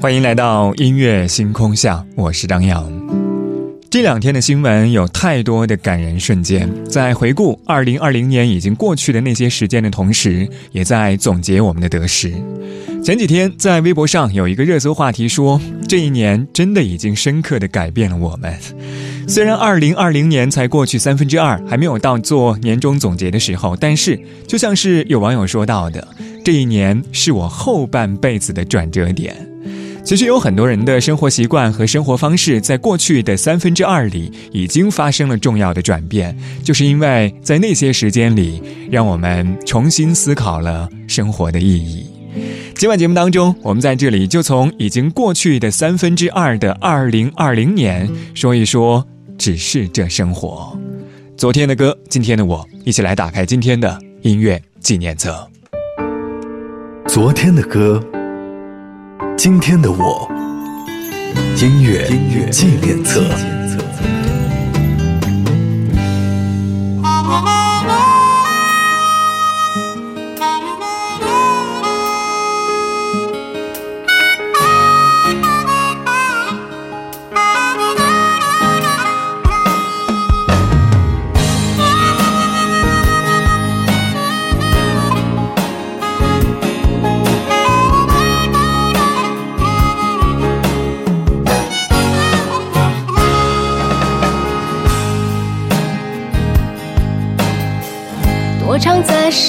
欢迎来到音乐星空下，我是张扬。这两天的新闻有太多的感人瞬间，在回顾二零二零年已经过去的那些时间的同时，也在总结我们的得失。前几天在微博上有一个热搜话题说，这一年真的已经深刻的改变了我们。虽然二零二零年才过去三分之二，还没有到做年终总结的时候，但是就像是有网友说到的，这一年是我后半辈子的转折点。其实有很多人的生活习惯和生活方式，在过去的三分之二里已经发生了重要的转变，就是因为在那些时间里，让我们重新思考了生活的意义。今晚节目当中，我们在这里就从已经过去的三分之二的二零二零年说一说，只是这生活。昨天的歌，今天的我，一起来打开今天的音乐纪念册。昨天的歌。今天的我，音乐纪念册。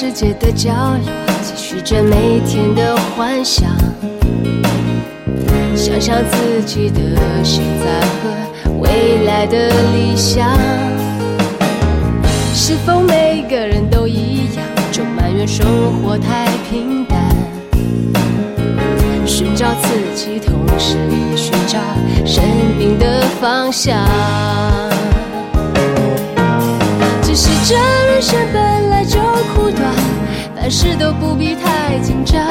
世界的角落，继续着每天的幻想，想象自己的现在和未来的理想。是否每个人都一样，就埋怨生活太平淡？寻找自己，同时也寻找生命的方向。只是这人生本来就苦短，凡事都不必太紧张。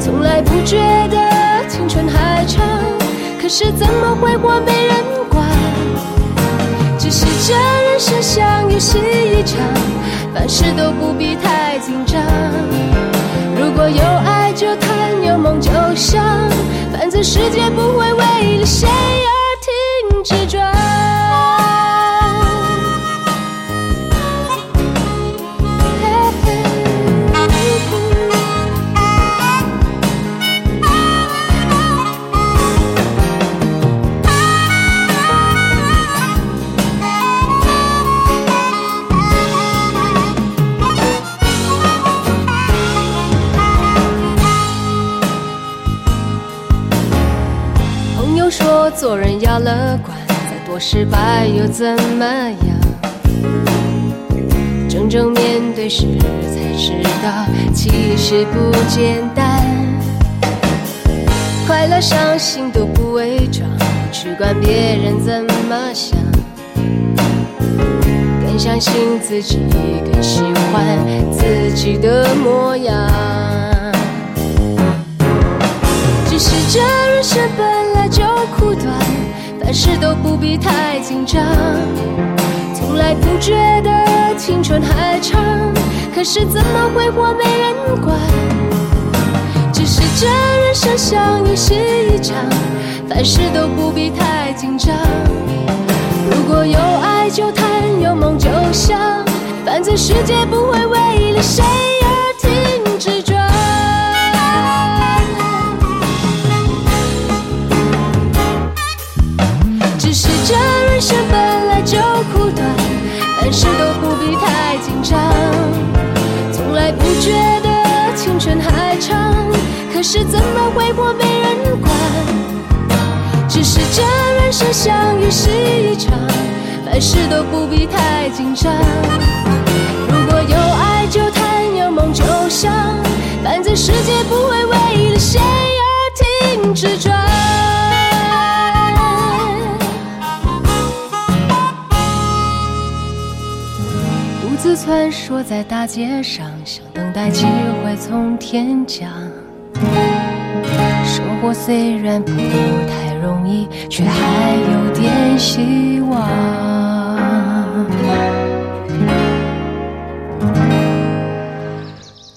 从来不觉得青春还长，可是怎么挥霍没人管。只是这人生像游戏一场，凡事都不必太紧张。如果有爱就谈，有梦就想，反正世界不会为了谁而乐观，再多失败又怎么样？真正面对时才知道，其实不简单。快乐伤心都不伪装，不去管别人怎么想，更相信自己，更喜欢自己的模样。只是这人生本来就。苦短，凡事都不必太紧张。从来不觉得青春还长，可是怎么挥霍没人管。只是这人生像游戏一场，凡事都不必太紧张。如果有爱就谈，有梦就想，反正世界不会为了谁太长，可是怎么会过没人管。只是这人生相遇是一场，凡事都不必太紧张。如果有爱就谈，有梦就想，反正世界不会为了谁而停止转。穿梭在大街上，想等待机会从天降。生活虽然不太容易，却还有点希望。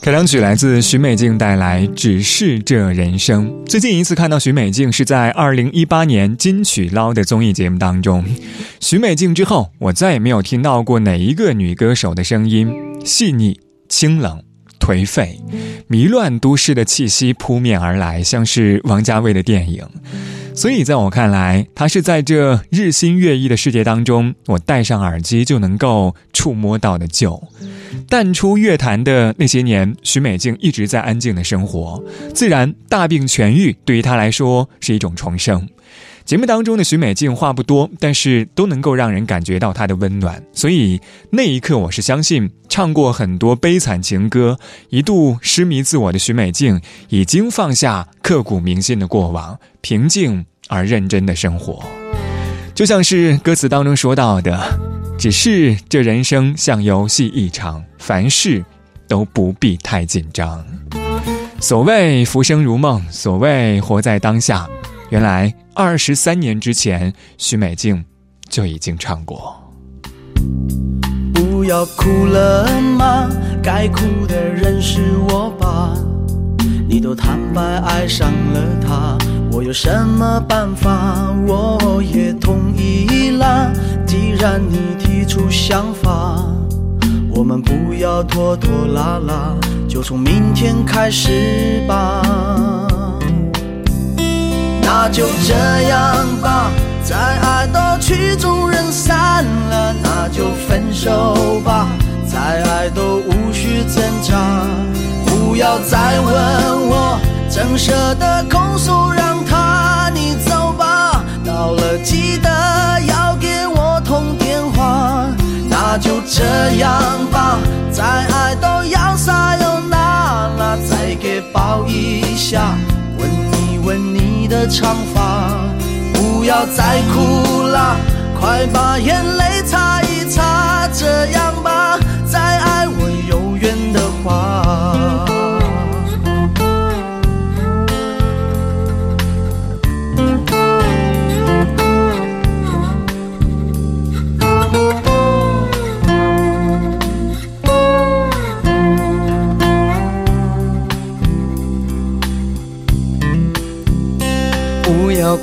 开场曲来自许美静带来《只是这人生》。最近一次看到许美静是在二零一八年金曲捞的综艺节目当中。许美静之后，我再也没有听到过哪一个女歌手的声音细腻、清冷、颓废、迷乱都市的气息扑面而来，像是王家卫的电影。所以，在我看来，她是在这日新月异的世界当中，我戴上耳机就能够触摸到的旧。淡出乐坛的那些年，许美静一直在安静的生活，自然大病痊愈对于她来说是一种重生。节目当中的许美静话不多，但是都能够让人感觉到她的温暖。所以那一刻，我是相信唱过很多悲惨情歌、一度失迷自我的许美静，已经放下刻骨铭心的过往，平静而认真的生活。就像是歌词当中说到的。只是这人生像游戏一场，凡事都不必太紧张。所谓浮生如梦，所谓活在当下，原来二十三年之前，许美静就已经唱过。不要哭了吗？该哭的人是我吧？你都坦白爱上了他，我有什么办法？我也同意啦。既然你提出想法，我们不要拖拖拉拉，就从明天开始吧。那就这样吧，再爱到曲终人散了，那就分手吧，再爱都无需挣扎。不要再问我，怎舍得控诉，让他你走吧。到了记得要给我通电话。那就这样吧，再爱都要撒又那拉，再给抱一下，吻一吻你的长发。不要再哭了，快把眼泪擦一擦。这样吧，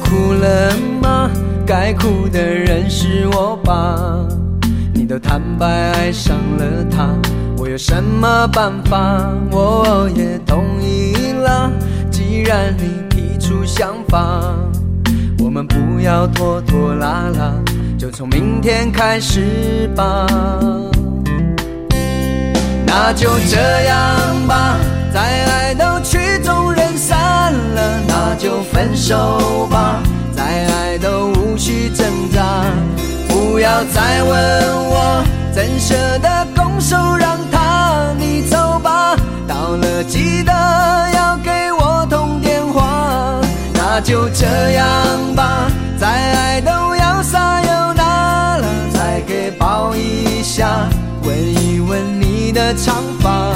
哭了吗？该哭的人是我吧？你都坦白爱上了他，我有什么办法？我也同意了。既然你提出想法，我们不要拖拖拉拉，就从明天开始吧。那就这样吧，再爱都曲，就分手吧，再爱都无需挣扎。不要再问我，怎舍得拱手让他你走吧。到了记得要给我通电话。那就这样吧，再爱都要撒又那了，再给抱一下，吻一吻你的长发。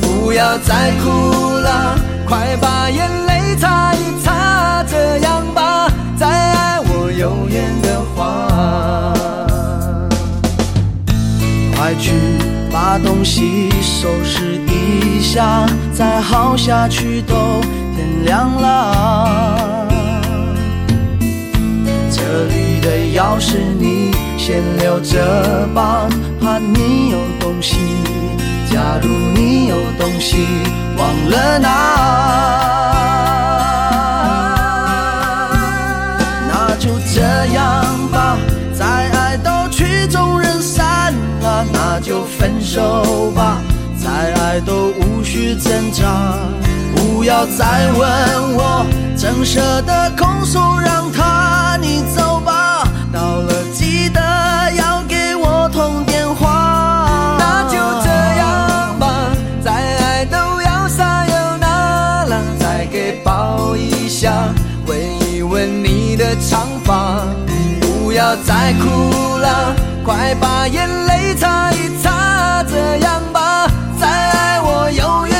不要再哭了，快把眼泪把东西收拾一下，再耗下去都天亮了。这里的钥匙你先留着吧，怕你有东西。假如你有东西忘了拿，爱都无需挣扎。不要再问我，怎舍得控诉让他你走吧。到了记得要给我通电话。那就这样吧，再爱都要撒悠那了，再给抱一下，闻一闻你的长发。不要再哭了，快把眼泪擦一擦，这样。再爱我有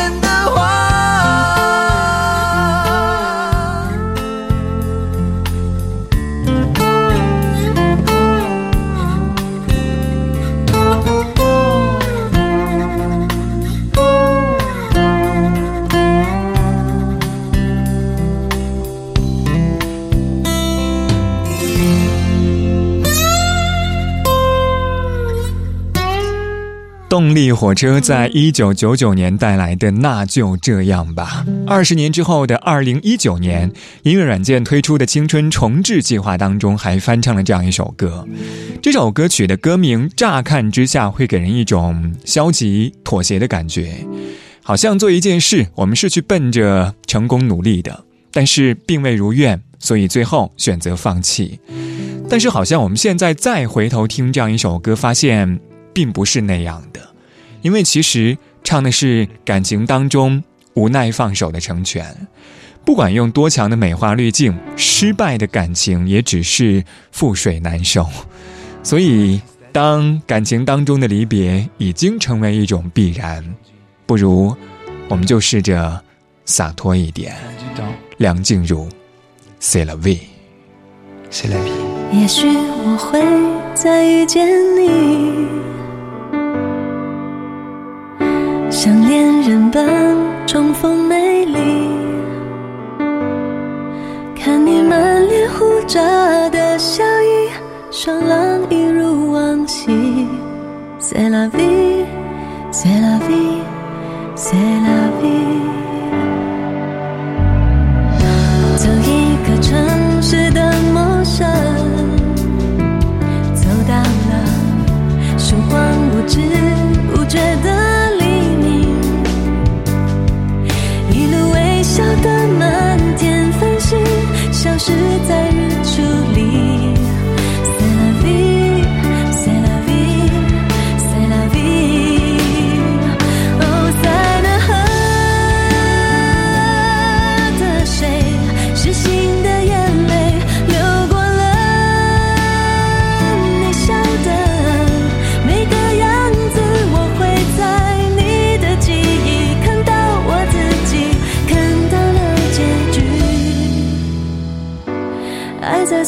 动力火车在一九九九年带来的《那就这样吧》。二十年之后的二零一九年，音乐软件推出的青春重置计划当中，还翻唱了这样一首歌。这首歌曲的歌名，乍看之下会给人一种消极妥协的感觉，好像做一件事，我们是去奔着成功努力的，但是并未如愿，所以最后选择放弃。但是好像我们现在再回头听这样一首歌，发现。并不是那样的，因为其实唱的是感情当中无奈放手的成全。不管用多强的美化滤镜，失败的感情也只是覆水难收。所以，当感情当中的离别已经成为一种必然，不如我们就试着洒脱一点。梁静茹，C'est la vie，C'est la vie。也许我会再遇见你。像恋人般重逢美丽，看你满脸胡渣的笑意，双浪一如往昔。C'est la vie, c'est la vie, c'est la vie。走一个城市的陌生，走到了时光无知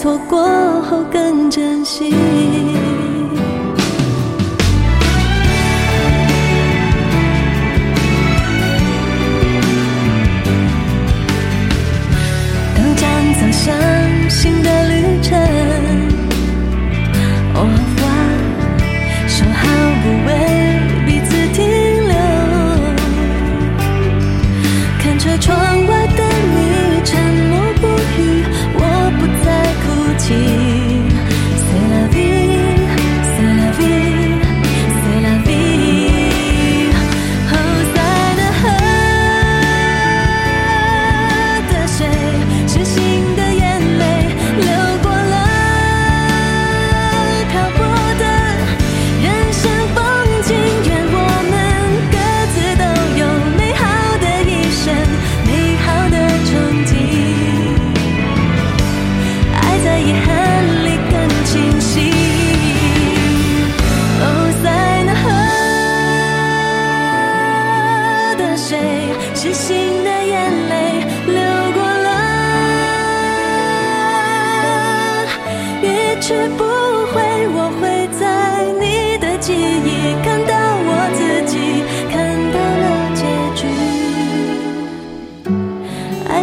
错过后更珍惜。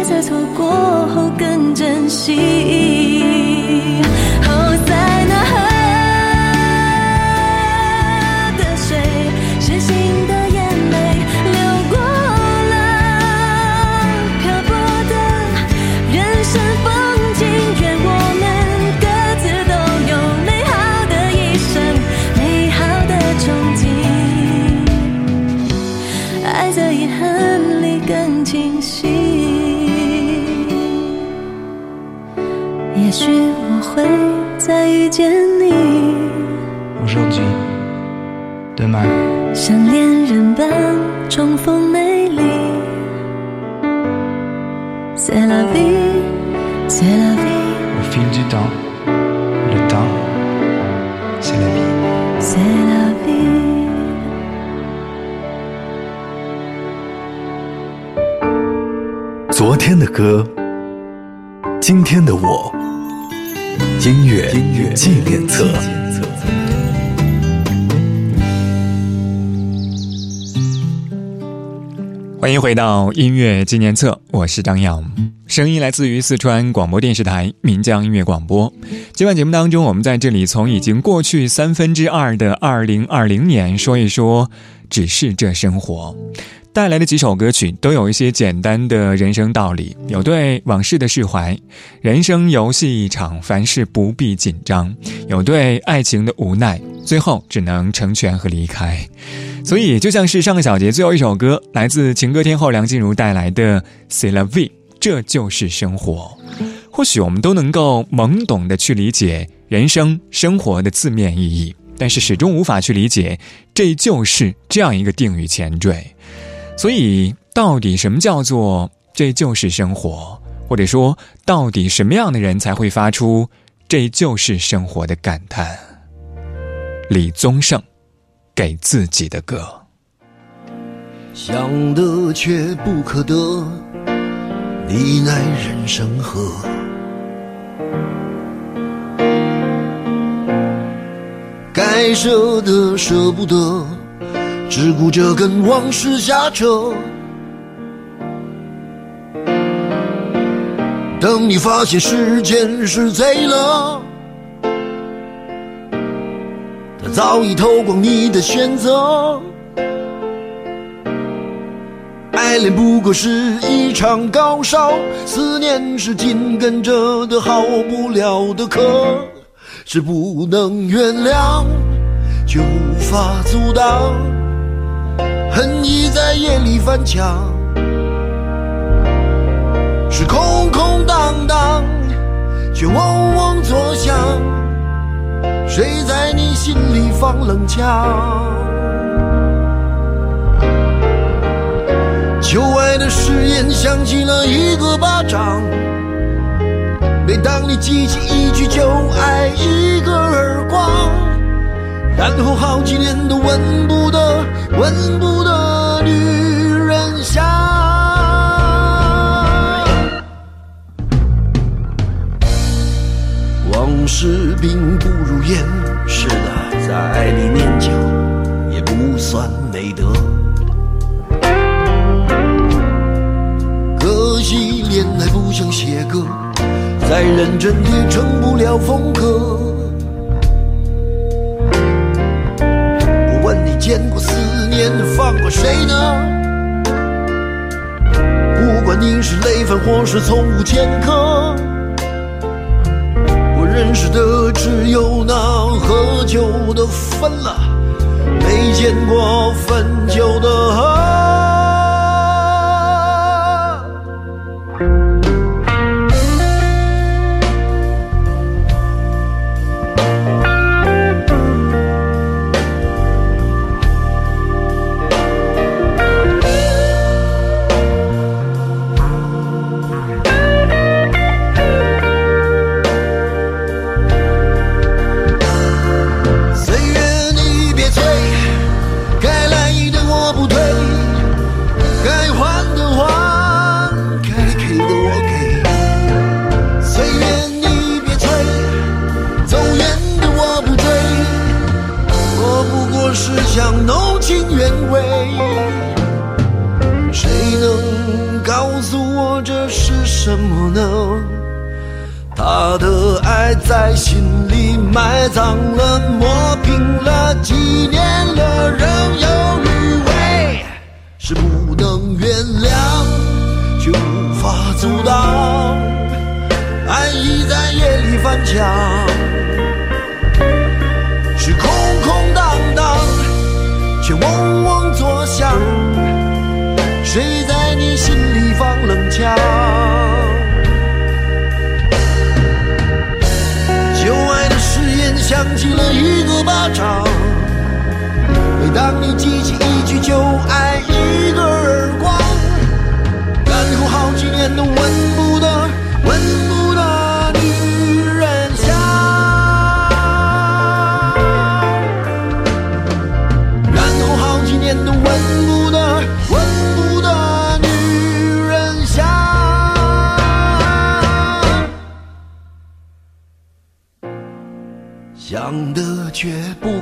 在错过后更珍惜。像恋人般重逢美丽。昨天的歌，今天的我，音乐，音乐纪念册。欢迎回到音乐纪念册，我是张扬，声音来自于四川广播电视台岷江音乐广播。今晚节目当中，我们在这里从已经过去三分之二的二零二零年说一说，只是这生活。带来的几首歌曲都有一些简单的人生道理，有对往事的释怀，人生游戏一场，凡事不必紧张；有对爱情的无奈，最后只能成全和离开。所以，就像是上个小节最后一首歌，来自情歌天后梁静茹带来的《C'est la vie》，这就是生活。或许我们都能够懵懂的去理解人生生活的字面意义，但是始终无法去理解这就是这样一个定语前缀。所以，到底什么叫做这就是生活？或者说，到底什么样的人才会发出这就是生活的感叹？李宗盛给自己的歌。想得却不可得，你奈人生何？该舍的舍不得。只顾着跟往事瞎扯，等你发现时间是贼了，早已偷光你的选择。爱恋不过是一场高烧，思念是紧跟着的好不了的咳，是不能原谅，却无法阻挡。恨意在夜里翻墙，是空空荡荡，却嗡嗡作响。谁在你心里放冷枪？旧爱的誓言响起了一个巴掌。每当你记起一句就爱，一个耳光。然后好几年都闻不得、闻不得女人香。往事并不如烟，是的，在爱里念旧也不算美德。可惜恋爱不像写歌，再认真也成不了风格。我问你见过思念，放过谁呢？不管你是累犯或是从无前科，我认识的只有那喝酒的分了，没见过分酒的是不能原谅，却无法阻挡。爱意在夜里翻墙，是空空荡荡，却嗡嗡作响。谁在你心里放冷枪？旧爱的誓言响起了一个巴掌，每当你记起一句旧爱，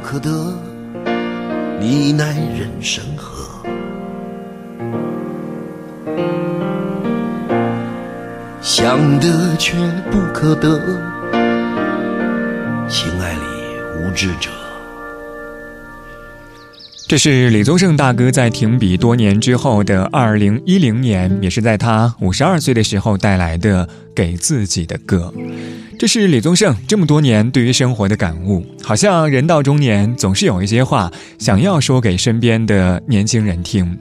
可得，你奈人生何？想得却不可得，情爱里无知者。这是李宗盛大哥在停笔多年之后的二零一零年，也是在他五十二岁的时候带来的给自己的歌。这是李宗盛这么多年对于生活的感悟，好像人到中年总是有一些话想要说给身边的年轻人听。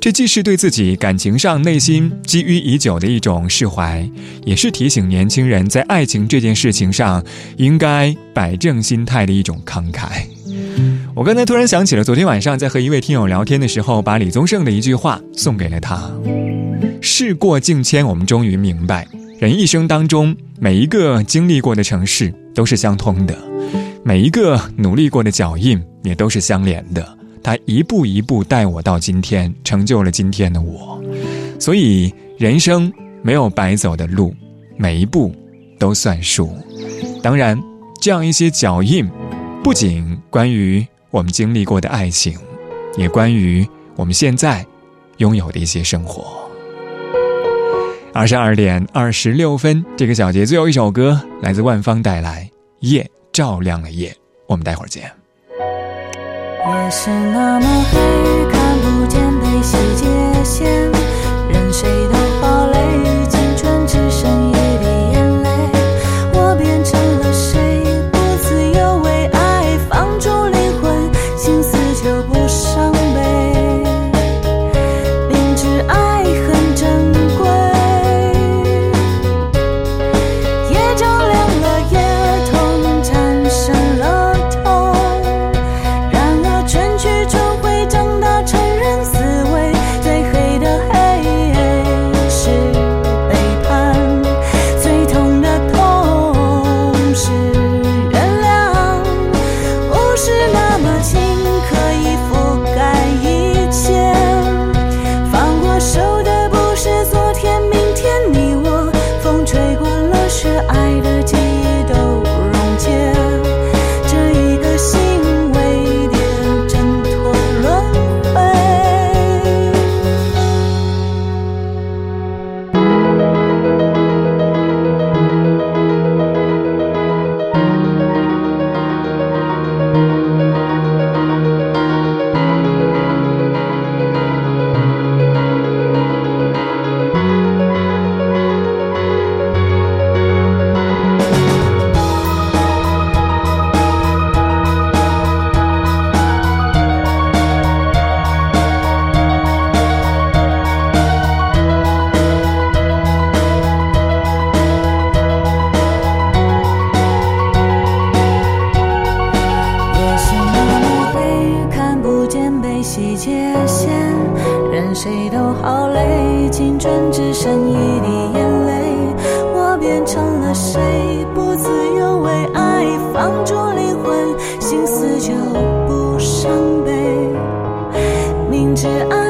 这既是对自己感情上内心积郁已久的一种释怀，也是提醒年轻人在爱情这件事情上应该摆正心态的一种慷慨。我刚才突然想起了昨天晚上在和一位听友聊天的时候，把李宗盛的一句话送给了他。事过境迁，我们终于明白，人一生当中每一个经历过的城市都是相通的，每一个努力过的脚印也都是相连的。他一步一步带我到今天，成就了今天的我。所以人生没有白走的路，每一步都算数。当然，这样一些脚印，不仅关于。我们经历过的爱情，也关于我们现在拥有的一些生活。二十二点二十六分，这个小节最后一首歌来自万芳带来《夜照亮了夜》，我们待会儿见。夜是那么黑，看不见悲喜界限，任谁堡垒青春只剩一滴眼泪我变成了谁？不自由为爱放逐灵魂心死就不伤悲。明知爱